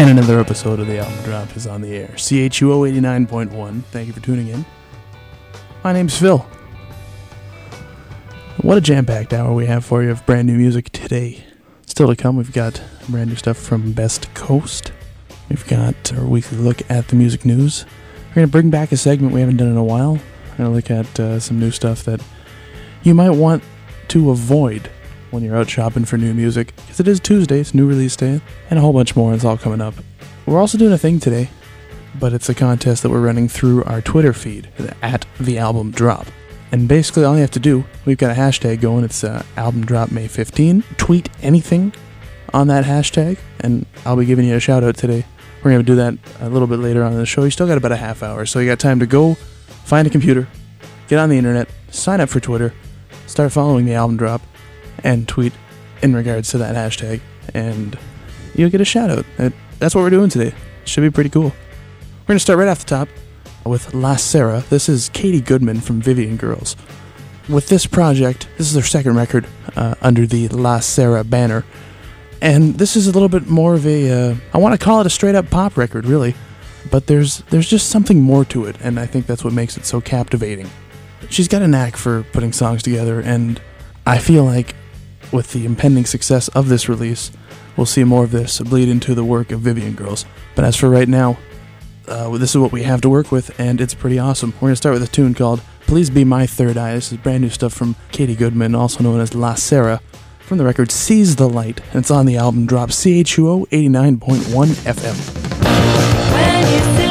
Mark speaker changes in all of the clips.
Speaker 1: And another episode of the album drop is on the air. CHUO 89.1. Thank you for tuning in. My name's Phil. What a jam packed hour we have for you of brand new music today. Still to come, we've got brand new stuff from Best Coast. We've got our weekly look at the music news. We're going to bring back a segment we haven't done in a while. We're going to look at uh, some new stuff that you might want to avoid when you're out shopping for new music. Because it is Tuesday, it's new release day, and a whole bunch more. It's all coming up. We're also doing a thing today, but it's a contest that we're running through our Twitter feed at the album drop. And basically, all you have to do, we've got a hashtag going. It's uh, album drop May 15. Tweet anything on that hashtag, and I'll be giving you a shout out today. We're going to do that a little bit later on in the show. You still got about a half hour, so you got time to go find a computer, get on the internet, sign up for Twitter, start following the album drop, and tweet in regards to that hashtag, and you'll get a shout out. That- That's what we're doing today. Should be pretty cool. We're going to start right off the top with La Sera. This is Katie Goodman from Vivian Girls. With this project, this is their second record uh, under the La Sera banner. And this is a little bit more of a, uh, I want to call it a straight up pop record, really. But there's there's just something more to it, and I think that's what makes it so captivating. She's got a knack for putting songs together, and I feel like with the impending success of this release, we'll see more of this bleed into the work of Vivian Girls. But as for right now, uh, this is what we have to work with, and it's pretty awesome. We're going to start with a tune called Please Be My Third Eye. This is brand new stuff from Katie Goodman, also known as La Sera, from the record Seize the Light, and it's on the album drop CHUO 89.1 FM.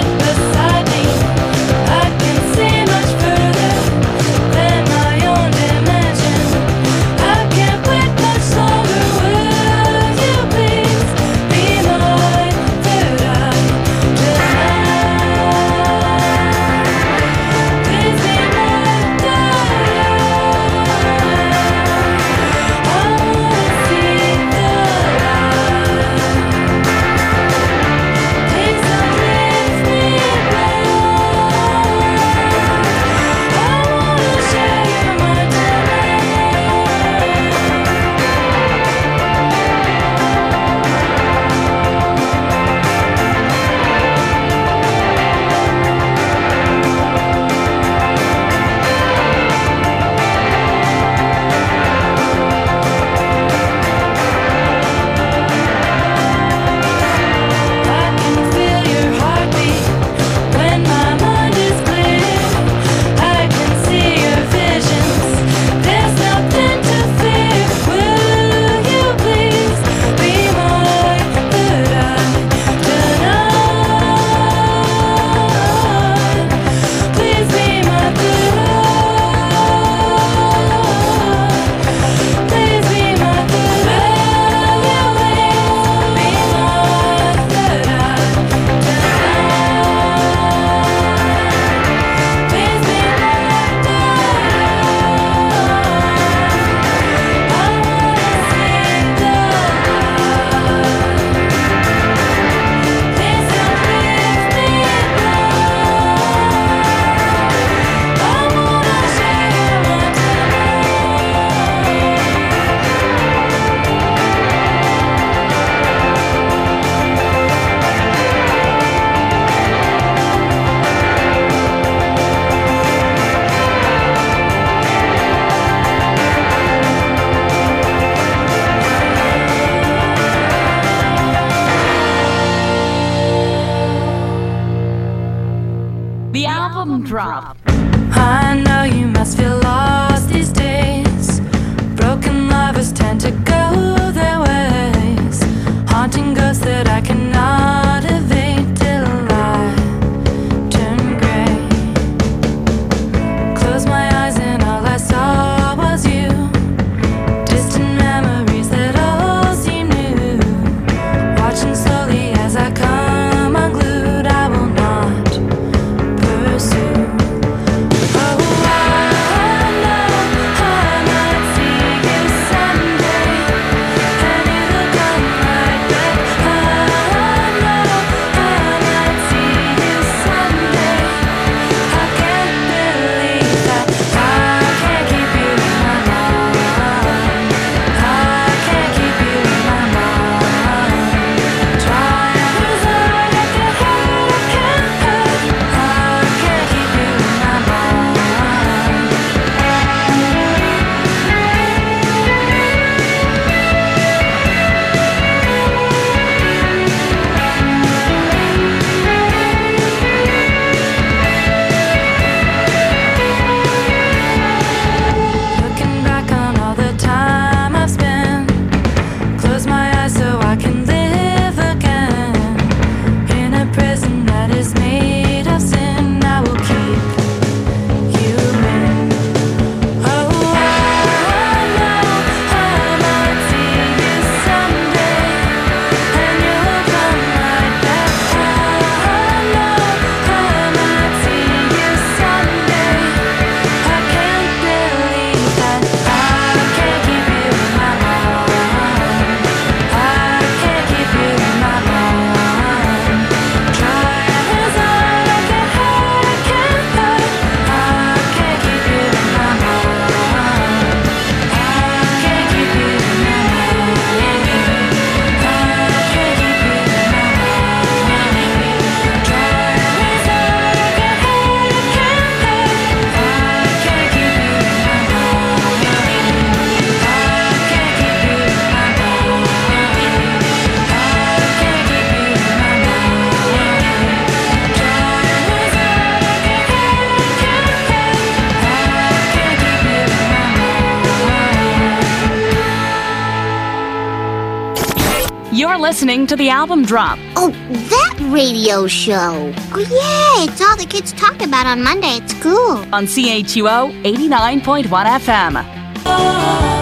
Speaker 2: The
Speaker 3: album drop.
Speaker 2: I know you must feel lost these days. Broken lovers tend to go listening to the album drop
Speaker 4: Oh, that radio show. Oh, yeah, it's all the kids talk about on Monday at school.
Speaker 2: on CHUO 89.1 FM.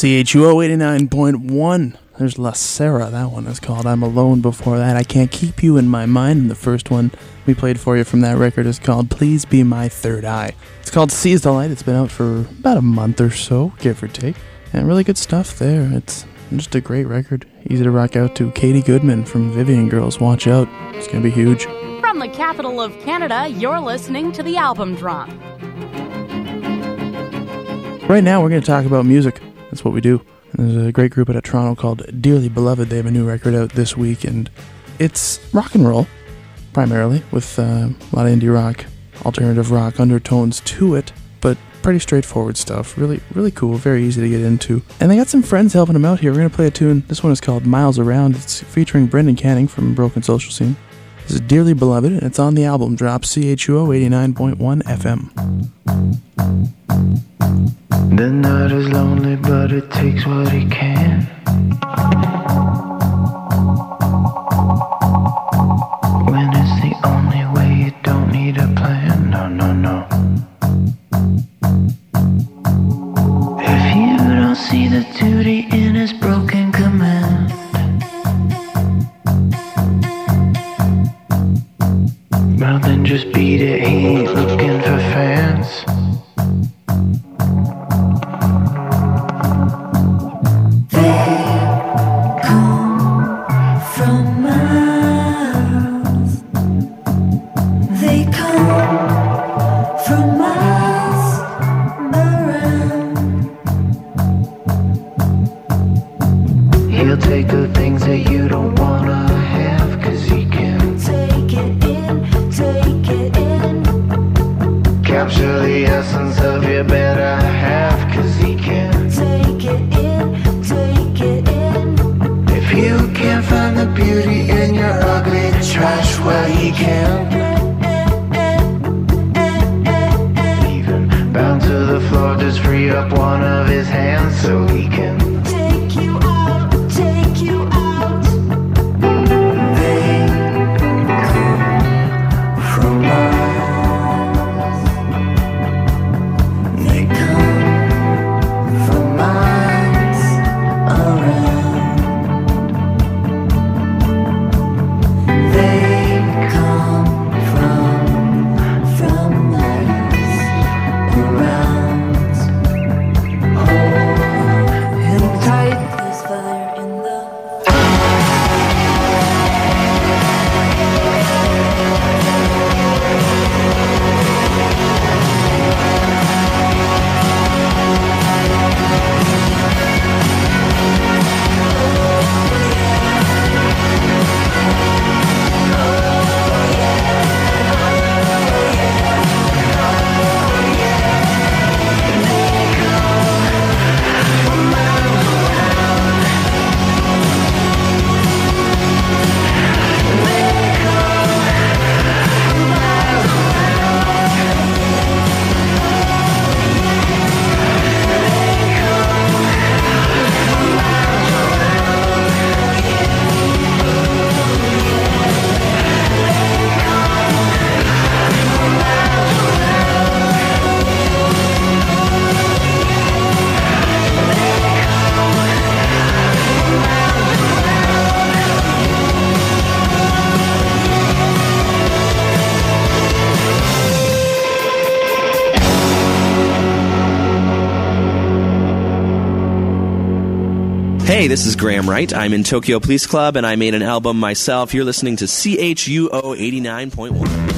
Speaker 1: CHUO 89.1. There's La Sera, that one is called. I'm Alone before that. I Can't Keep You in My Mind. And the first one we played for you from that record is called Please Be My Third Eye. It's called Seize the Light. It's been out for about a month or so, give or take. And really good stuff there. It's just a great record. Easy to rock out to Katie Goodman from Vivian Girls. Watch out. It's going to be huge.
Speaker 2: From the capital of Canada, you're listening to the album drop.
Speaker 1: Right now, we're going to talk about music. That's what we do. There's a great group out of Toronto called Dearly Beloved. They have a new record out this week, and it's rock and roll, primarily, with uh, a lot of indie rock, alternative rock undertones to it, but pretty straightforward stuff. Really, really cool, very easy to get into. And they got some friends helping them out here. We're going to play a tune. This one is called Miles Around. It's featuring Brendan Canning from Broken Social Scene. This is Dearly Beloved, and it's on the album drop CHUO 89.1 FM.
Speaker 5: The night is lonely, but it takes what it can.
Speaker 6: This is Graham Wright. I'm in Tokyo Police Club and I made an album myself. You're listening to CHUO 89.1.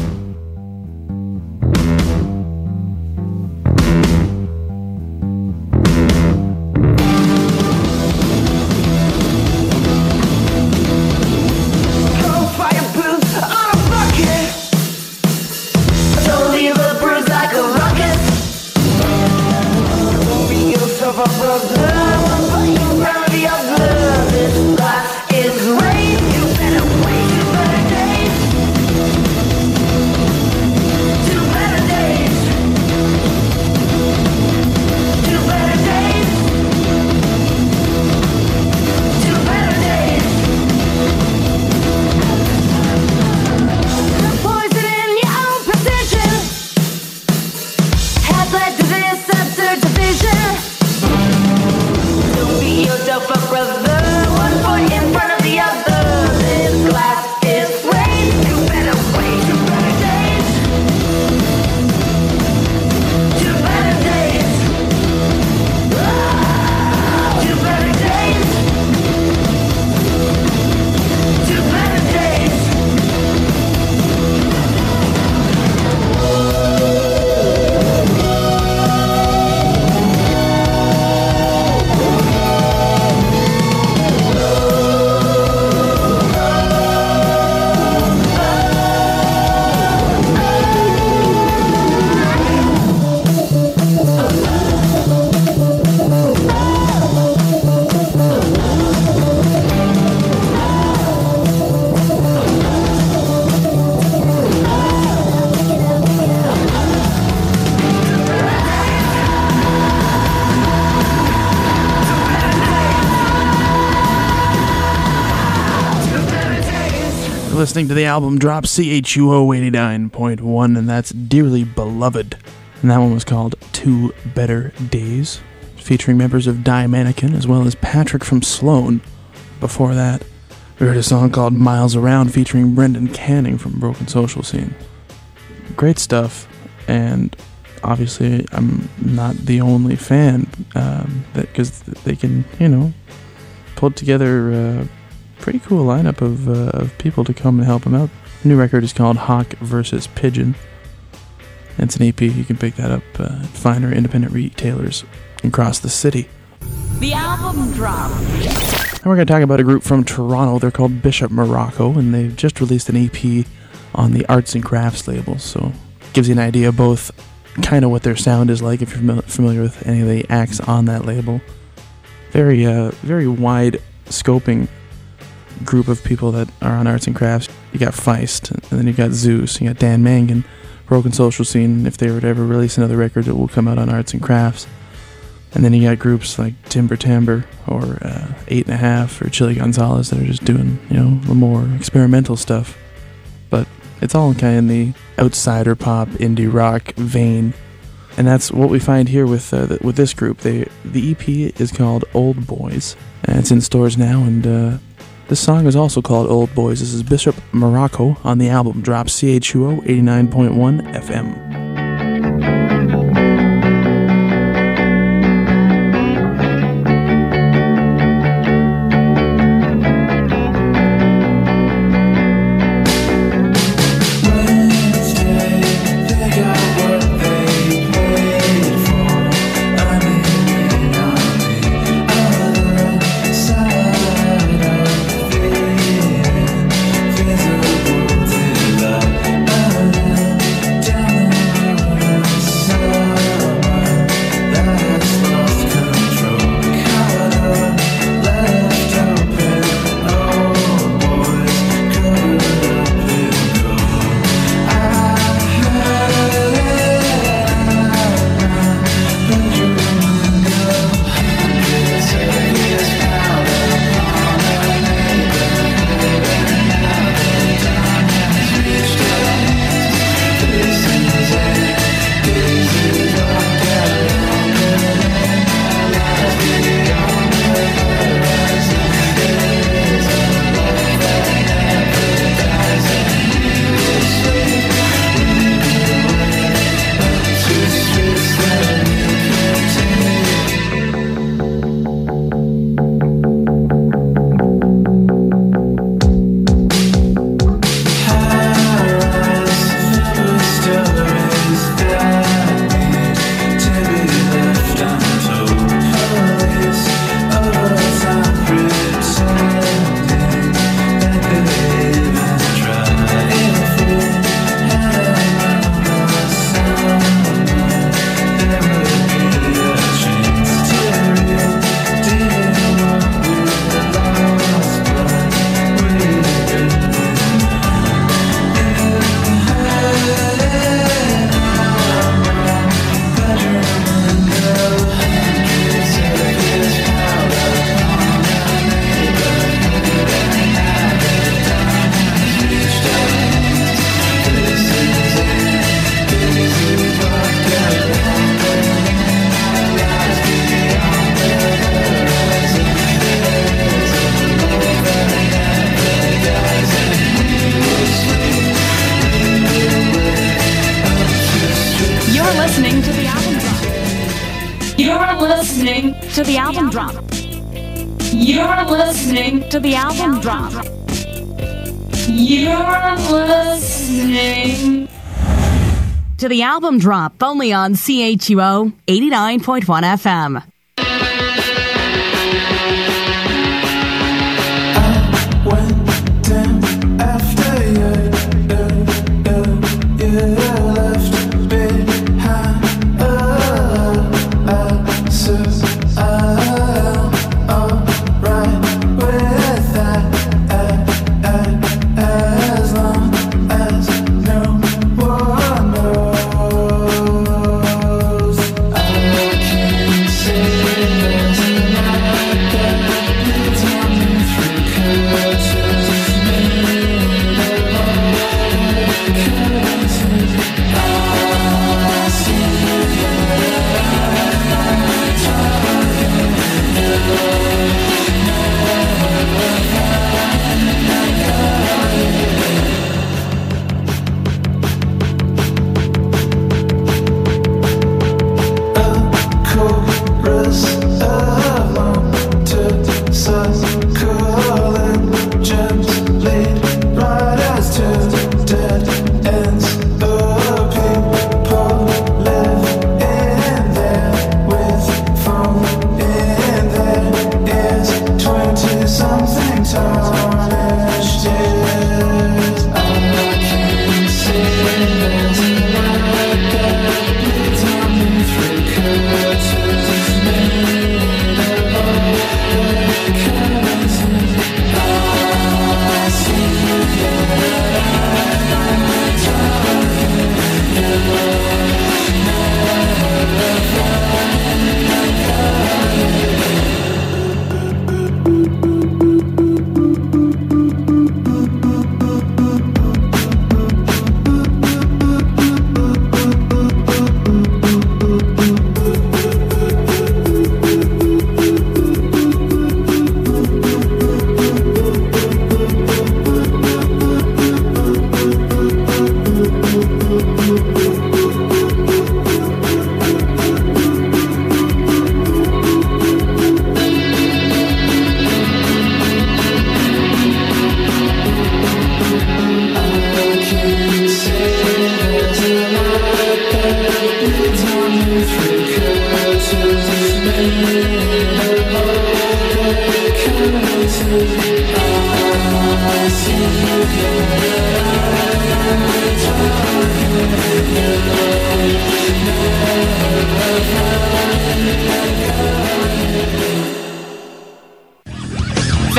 Speaker 1: listening to the album drop CHUO 89.1, and that's Dearly Beloved. And that one was called Two Better Days, featuring members of Die Mannequin as well as Patrick from Sloan. Before that, we heard a song called Miles Around featuring Brendan Canning from Broken Social Scene. Great stuff, and obviously, I'm not the only fan, um, because they can, you know, pull together a pretty cool lineup of, uh, of people to come and help them out. The new record is called Hawk versus Pigeon. It's an EP. You can pick that up uh, at finer independent retailers across the city.
Speaker 2: The album drop.
Speaker 1: And we're going to talk about a group from Toronto. They're called Bishop Morocco, and they've just released an EP on the Arts and Crafts label. So gives you an idea of both kind of what their sound is like if you're fami- familiar with any of the acts on that label. Very, uh, very wide scoping group of people that are on Arts and Crafts. You got Feist, and then you got Zeus, you got Dan Mangan, Broken Social Scene. If they were to ever release another record, it will come out on Arts and Crafts. And then you got groups like Timber Timbre or uh, Eight and a Half or Chilly Gonzales that are just doing, you know, the more experimental stuff. But it's all kind of in the outsider pop, indie rock vein. And that's what we find here with uh, th- with this group. They the EP is called Old Boys, and it's in stores now. And uh, this song is also called Old Boys. This is Bishop Morocco on the album Drop CHUO 89.1 FM.
Speaker 3: are listening to the album drop. You are listening to the album drop. You're listening to the album drop.
Speaker 1: You're listening to the album drop only on CHUO 89.1 FM.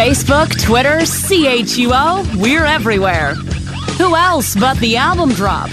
Speaker 3: Facebook, Twitter, CHUO, we're everywhere. Who else but the album drop?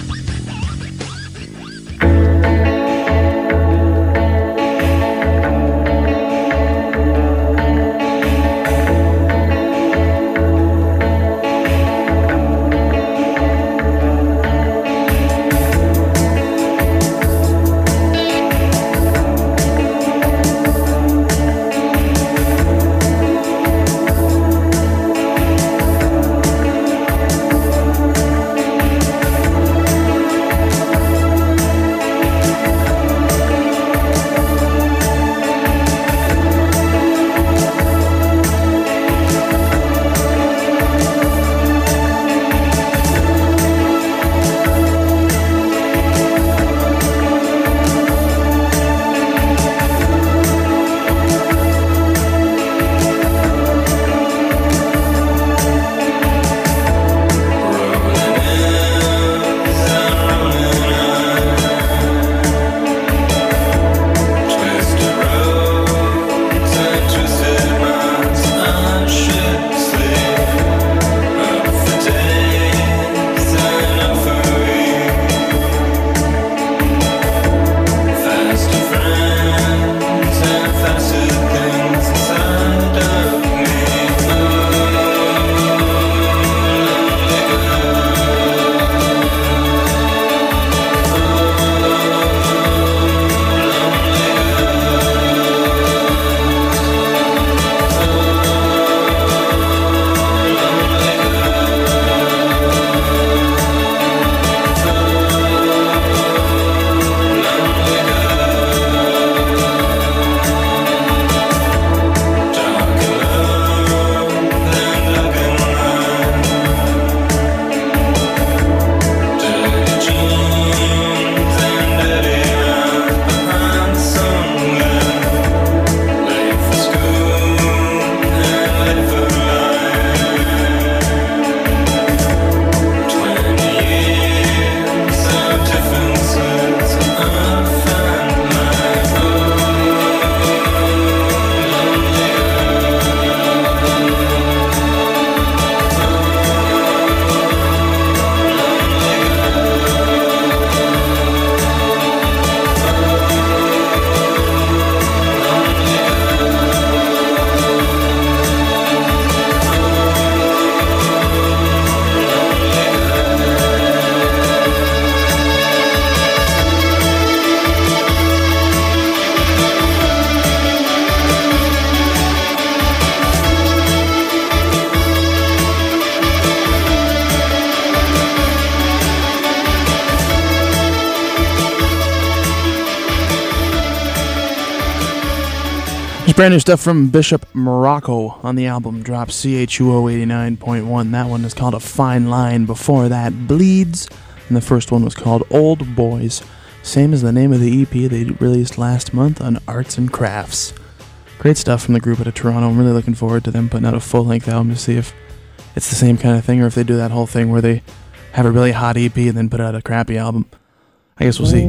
Speaker 1: Brand new stuff from Bishop Morocco on the album Drop CHUO 89.1. That one is called A Fine Line. Before that, Bleeds. And the first one was called Old Boys. Same as the name of the EP they released last month on Arts and Crafts. Great stuff from the group out of Toronto. I'm really looking forward to them putting out a full length album to see if it's the same kind of thing or if they do that whole thing where they have a really hot EP and then put out a crappy album. I guess we'll see.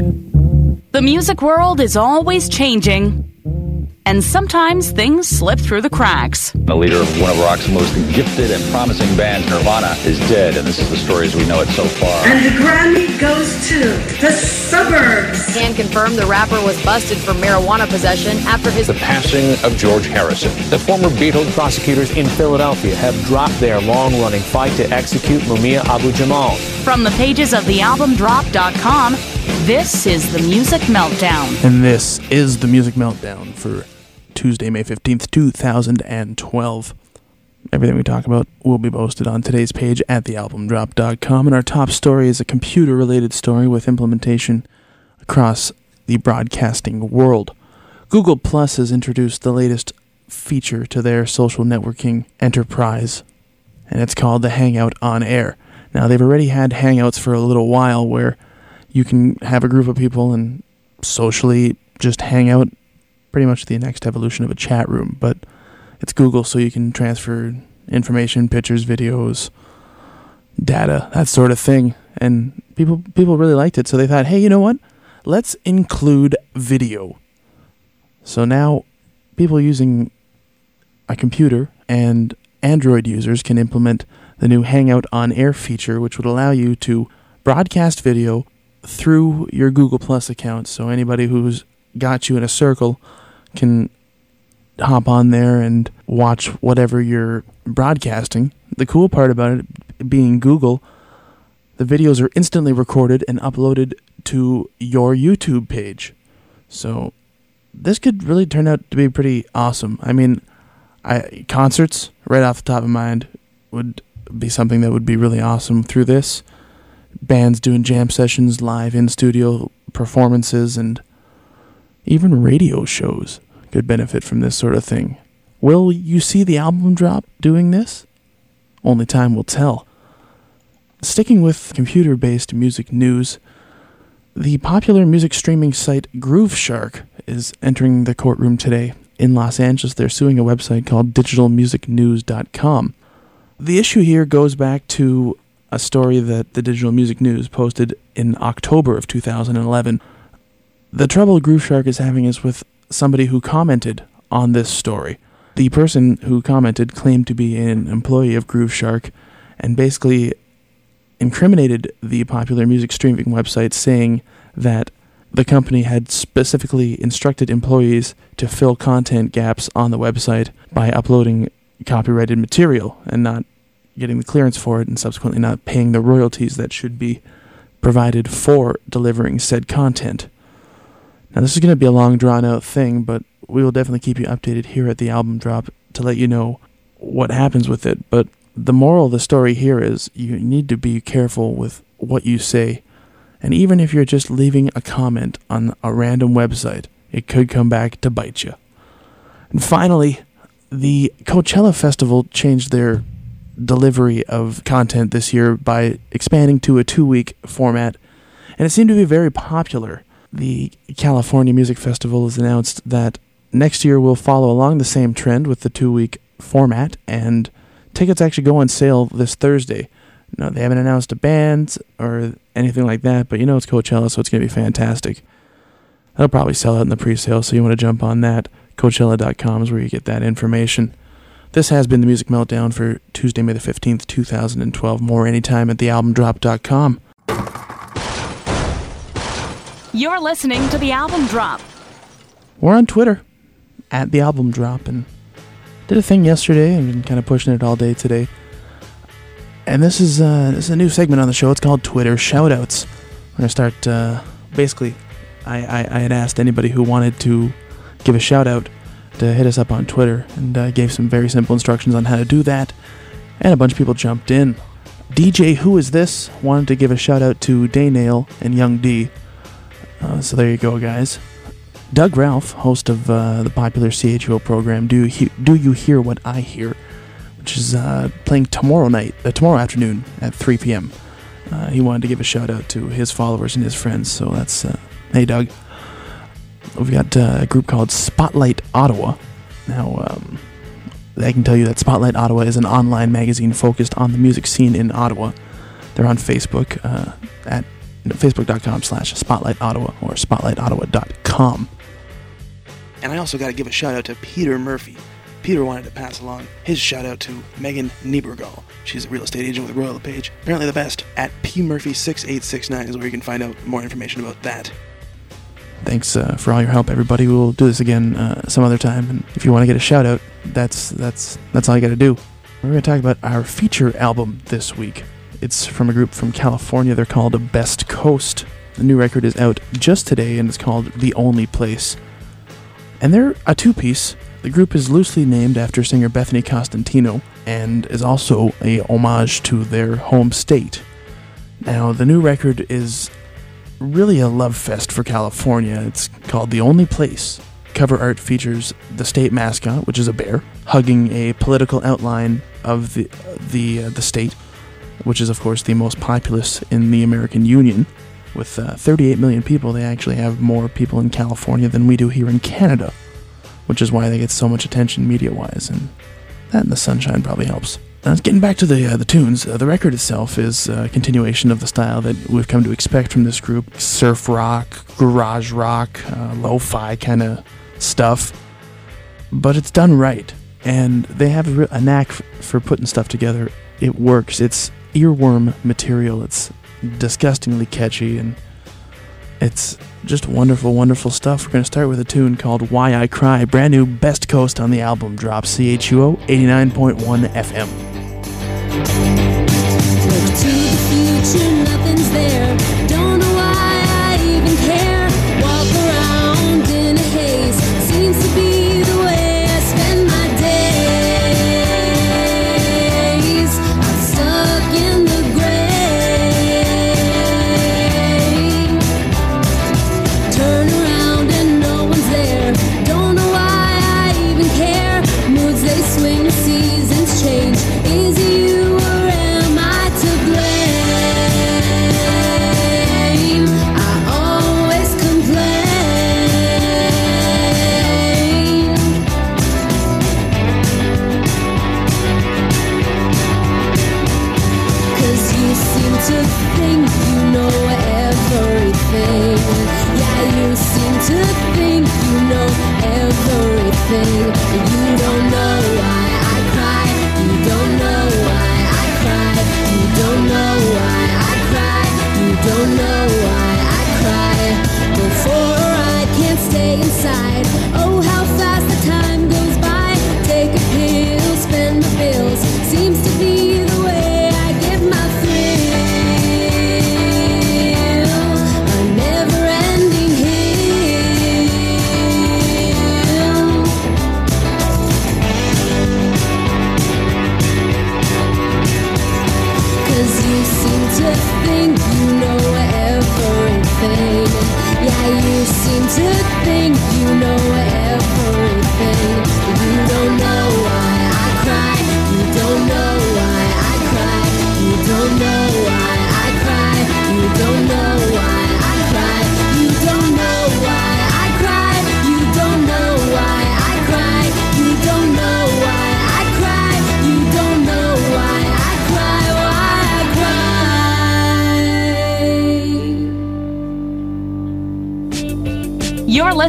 Speaker 2: The music world is always changing, and sometimes things slip through the cracks.
Speaker 7: The leader of one of rock's most gifted and promising bands, Nirvana, is dead, and this is the story as we know it so far.
Speaker 8: And the Grammy goes to the suburbs.
Speaker 9: Can confirm the rapper was busted for marijuana possession after his
Speaker 7: The passing of George Harrison.
Speaker 10: The former Beatles prosecutors in Philadelphia have dropped their long-running fight to execute Mumia Abu Jamal.
Speaker 2: From the pages of thealbumdrop.com, this is the Music Meltdown.
Speaker 1: And this is the Music Meltdown for Tuesday, May 15th, 2012. Everything we talk about will be posted on today's page at thealbumdrop.com. And our top story is a computer related story with implementation across the broadcasting world. Google Plus has introduced the latest feature to their social networking enterprise, and it's called the Hangout on Air. Now, they've already had Hangouts for a little while where you can have a group of people and socially just hang out, pretty much the next evolution of a chat room, but it's Google, so you can transfer information, pictures, videos, data, that sort of thing. And people people really liked it, so they thought, hey, you know what? Let's include video. So now people using a computer and Android users can implement the new Hangout on Air feature, which would allow you to broadcast video through your Google Plus account. So anybody who's got you in a circle can hop on there and watch whatever you're broadcasting. The cool part about it being Google, the videos are instantly recorded and uploaded to your YouTube page. So this could really turn out to be pretty awesome. I mean, I concerts right off the top of mind would be something that would be really awesome through this. Bands doing jam sessions, live in studio performances, and even radio shows could benefit from this sort of thing. Will you see the album drop doing this? Only time will tell. Sticking with computer based music news, the popular music streaming site Grooveshark is entering the courtroom today. In Los Angeles, they're suing a website called digitalmusicnews.com. The issue here goes back to a story that the Digital Music News posted in October of 2011. The trouble Grooveshark is having is with somebody who commented on this story. The person who commented claimed to be an employee of Grooveshark and basically incriminated the popular music streaming website, saying that the company had specifically instructed employees to fill content gaps on the website by uploading copyrighted material and not getting the clearance for it, and subsequently not paying the royalties that should be provided for delivering said content. Now, this is going to be a long, drawn out thing, but we will definitely keep you updated here at the album drop to let you know what happens with it. But the moral of the story here is you need to be careful with what you say. And even if you're just leaving a comment on a random website, it could come back to bite you. And finally, the Coachella Festival changed their delivery of content this year by expanding to a two week format, and it seemed to be very popular. The California Music Festival has announced that next year will follow along the same trend with the two week format, and tickets actually go on sale this Thursday. No, they haven't announced a band or anything like that, but you know it's Coachella, so it's going to be fantastic. That'll probably sell out in the pre sale, so you want to jump on that. Coachella.com is where you get that information. This has been the Music Meltdown for Tuesday, May the 15th, 2012. More anytime at thealbumdrop.com.
Speaker 2: You're listening to the album drop.
Speaker 1: We're on Twitter at the album drop and did a thing yesterday and been kind of pushing it all day today. And this is uh, this is a new segment on the show. It's called Twitter Shoutouts. We're gonna start. Uh, basically, I, I I had asked anybody who wanted to give a shout out to hit us up on Twitter and uh, gave some very simple instructions on how to do that. And a bunch of people jumped in. DJ Who Is This wanted to give a shout out to Daynail and Young D. Uh, so there you go, guys. Doug Ralph, host of uh, the popular CHUO program, Do You, He- Do you Hear What I Hear? which is uh, playing tomorrow night, uh, tomorrow afternoon at 3 p.m. Uh, he wanted to give a shout out to his followers and his friends, so that's, uh, hey Doug. We've got a group called Spotlight Ottawa. Now, um, I can tell you that Spotlight Ottawa is an online magazine focused on the music scene in Ottawa. They're on Facebook uh, at facebook.com slash spotlight ottawa or spotlightottawa.com.
Speaker 11: And I also got to give a shout out to Peter Murphy. Peter wanted to pass along his shout out to Megan Niebergall. She's a real estate agent with Royal LePage Apparently the best. At pmurphy6869 is where you can find out more information about that.
Speaker 1: Thanks uh, for all your help, everybody. We'll do this again uh, some other time, and if you want to get a shout out, that's that's that's all you got to do. We're going to talk about our feature album this week. It's from a group from California. They're called Best Coast. The new record is out just today, and it's called The Only Place. And they're a two-piece. The group is loosely named after singer Bethany Cosentino, and is also a homage to their home state. Now, the new record is really a love fest for California. It's called The Only Place. Cover art features the state mascot, which is a bear, hugging a political outline of the the uh, the state, which is of course the most populous in the American Union. With uh, 38 million people, they actually have more people in California than we do here in Canada, which is why they get so much attention media-wise, and that and the sunshine probably helps. Now, getting back to the uh, the tunes, uh, the record itself is a continuation of the style that we've come to expect from this group: surf rock, garage rock, uh, lo-fi kind of stuff. But it's done right, and they have a, re- a knack f- for putting stuff together. It works. It's earworm material. It's disgustingly catchy, and it's just wonderful, wonderful stuff. We're going to start with a tune called "Why I Cry," brand new Best Coast on the album drop. CHUO 89.1 FM.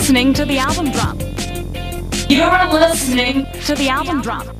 Speaker 12: Listening to the album drop. You're listening to the album drop.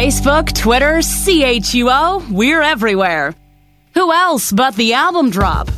Speaker 12: Facebook, Twitter, CHUO, we're everywhere. Who else but the album drop?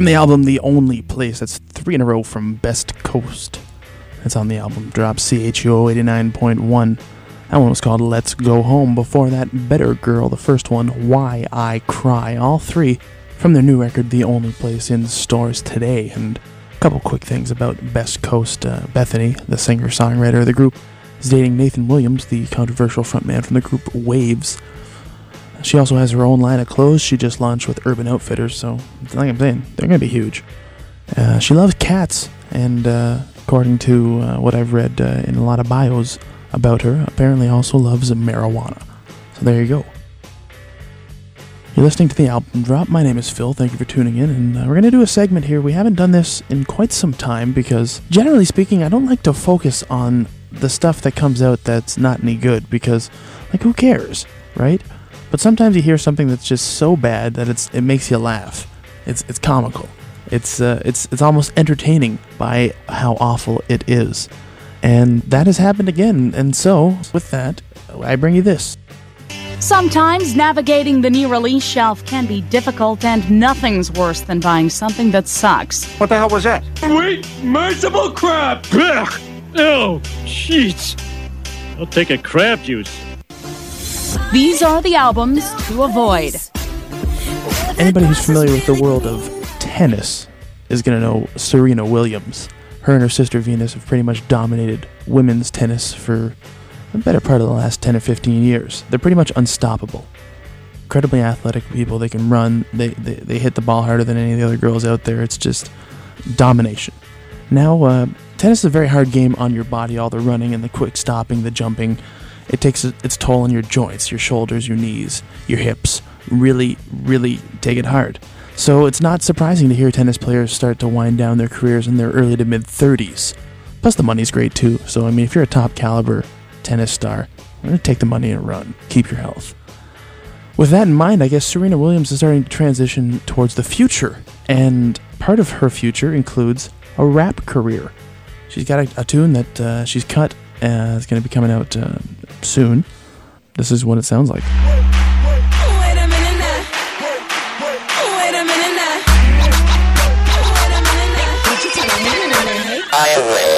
Speaker 1: From the album The Only Place, that's three in a row from Best Coast. That's on the album Drop CHUO 89.1. That one was called Let's Go Home. Before that, Better Girl, the first one, Why I Cry. All three from their new record, The Only Place, in stores today. And a couple quick things about Best Coast. Uh, Bethany, the singer songwriter of the group, is dating Nathan Williams, the controversial frontman from the group Wavves. She also has her own line of clothes she just launched with Urban Outfitters, so like I'm saying, they're to be huge. Uh, she loves cats, and uh, according to uh, what I've read uh, in a lot of bios about her, apparently also loves marijuana. So there you go. You're listening to the album drop. My name is Phil. Thank you for tuning in, and uh, we're to do a segment here. We haven't done this in quite some time because, generally speaking, I don't like to focus on the stuff that comes out that's not any good because, like, who cares, right? But sometimes you hear something that's just so bad that it's it makes you laugh. It's it's comical. It's uh, it's it's almost entertaining by how awful it is, and that has happened again. And so, with that, I bring you this.
Speaker 12: Sometimes navigating the new release shelf can be difficult, and nothing's worse than buying something that sucks.
Speaker 13: What the hell was that?
Speaker 14: Wait, merciful crap! Ugh. Oh, jeez. I'll take a crab juice.
Speaker 2: These are the albums to avoid.
Speaker 1: Anybody who's familiar with the world of tennis is going to know Serena Williams. Her and her sister Venus have pretty much dominated women's tennis for the better part of the last 10 or 15 years. They're pretty much unstoppable. Incredibly athletic people. They can run, they, they, they hit the ball harder than any of the other girls out there. It's just domination. Now, uh, tennis is a very hard game on your body, all the running and the quick stopping, the jumping. It takes its toll on your joints, your shoulders, your knees, your hips. Really, really take it hard. So it's not surprising to hear tennis players start to wind down their careers in their early to mid 30s. Plus, the money's great too. So, I mean, if you're a top caliber tennis star, I'm going to take the money and run. Keep your health. With that in mind, I guess Serena Williams is starting to transition towards the future. And part of her future includes a rap career. She's got a, a tune that uh, she's cut, uh, it's going to be coming out uh, soon. This is what it sounds like.
Speaker 3: Wait a minute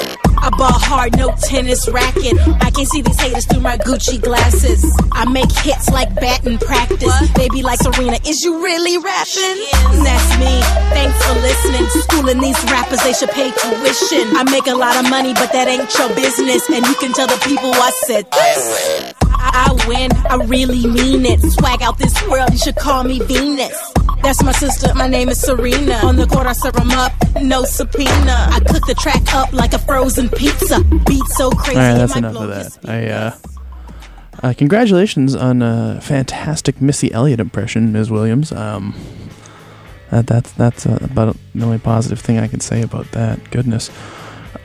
Speaker 15: I ball hard, no tennis racket. I can see these haters through my Gucci glasses. I make hits like batting practice. They be like, Serena, is you really rapping? That's me. Thanks for listening. Schooling these rappers, they should pay tuition. I make a lot of money, but that ain't your business. And you can tell the people I said this. I I win, I really mean it. Swag out this world, you should call me Venus. That's my sister, my name is Serena. On the court, I serve 'em up, no subpoena. I cook the track up like a frozen pizza. Beat so crazy.
Speaker 1: All right, that's enough of that. I uh, uh, congratulations on a fantastic Missy Elliott impression, Ms. Williams. Um, that that's that's uh, about the only positive thing I can say about that. Goodness,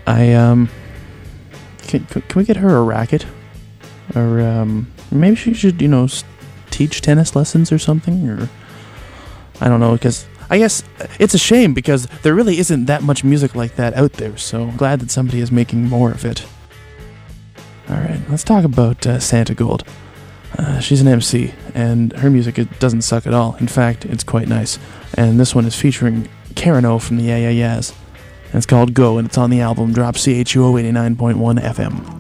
Speaker 1: I um, can can we get her a racket, or um, maybe she should you know teach tennis lessons or something, or I don't know because. I guess it's a shame because there really isn't that much music like that out there, so I'm glad that somebody is making more of it. Alright, let's talk about uh, Santigold. Uh, she's an MC, and her music it doesn't suck at all. In fact, it's quite nice. And this one is featuring Karen O from the Yeah Yeah Yeahs. And it's called Go, and it's on the album Drop CHUO 89.1 FM.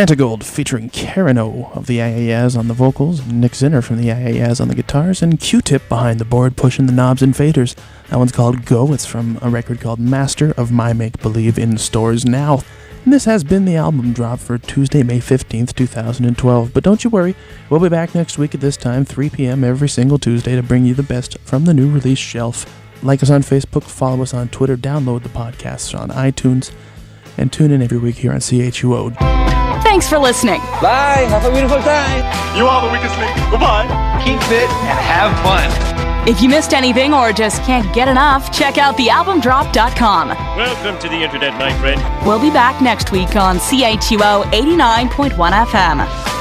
Speaker 1: Santigold featuring Karen O of the AAS on the vocals, Nick Zinner from the AAS on the guitars, and Q-Tip behind the board pushing the knobs and faders. That one's called Go. It's from a record called Master of My Make Believe in stores now. And this has been the album drop for Tuesday, May 15th, 2012. But don't you worry, we'll be back next week at this time, 3 p.m. every single Tuesday to bring you the best from the new release shelf. Like us on Facebook, follow us on Twitter, download the podcasts on iTunes, and tune in every week here on CHUO.
Speaker 3: Thanks for listening.
Speaker 16: Bye. Have a beautiful time.
Speaker 17: You are the weakest link. Goodbye.
Speaker 16: Keep fit and have fun.
Speaker 3: If you missed anything or just can't get enough, check out thealbumdrop.com.
Speaker 14: Welcome to the internet, my friend.
Speaker 3: We'll be back next week on CHUO 89.1 FM.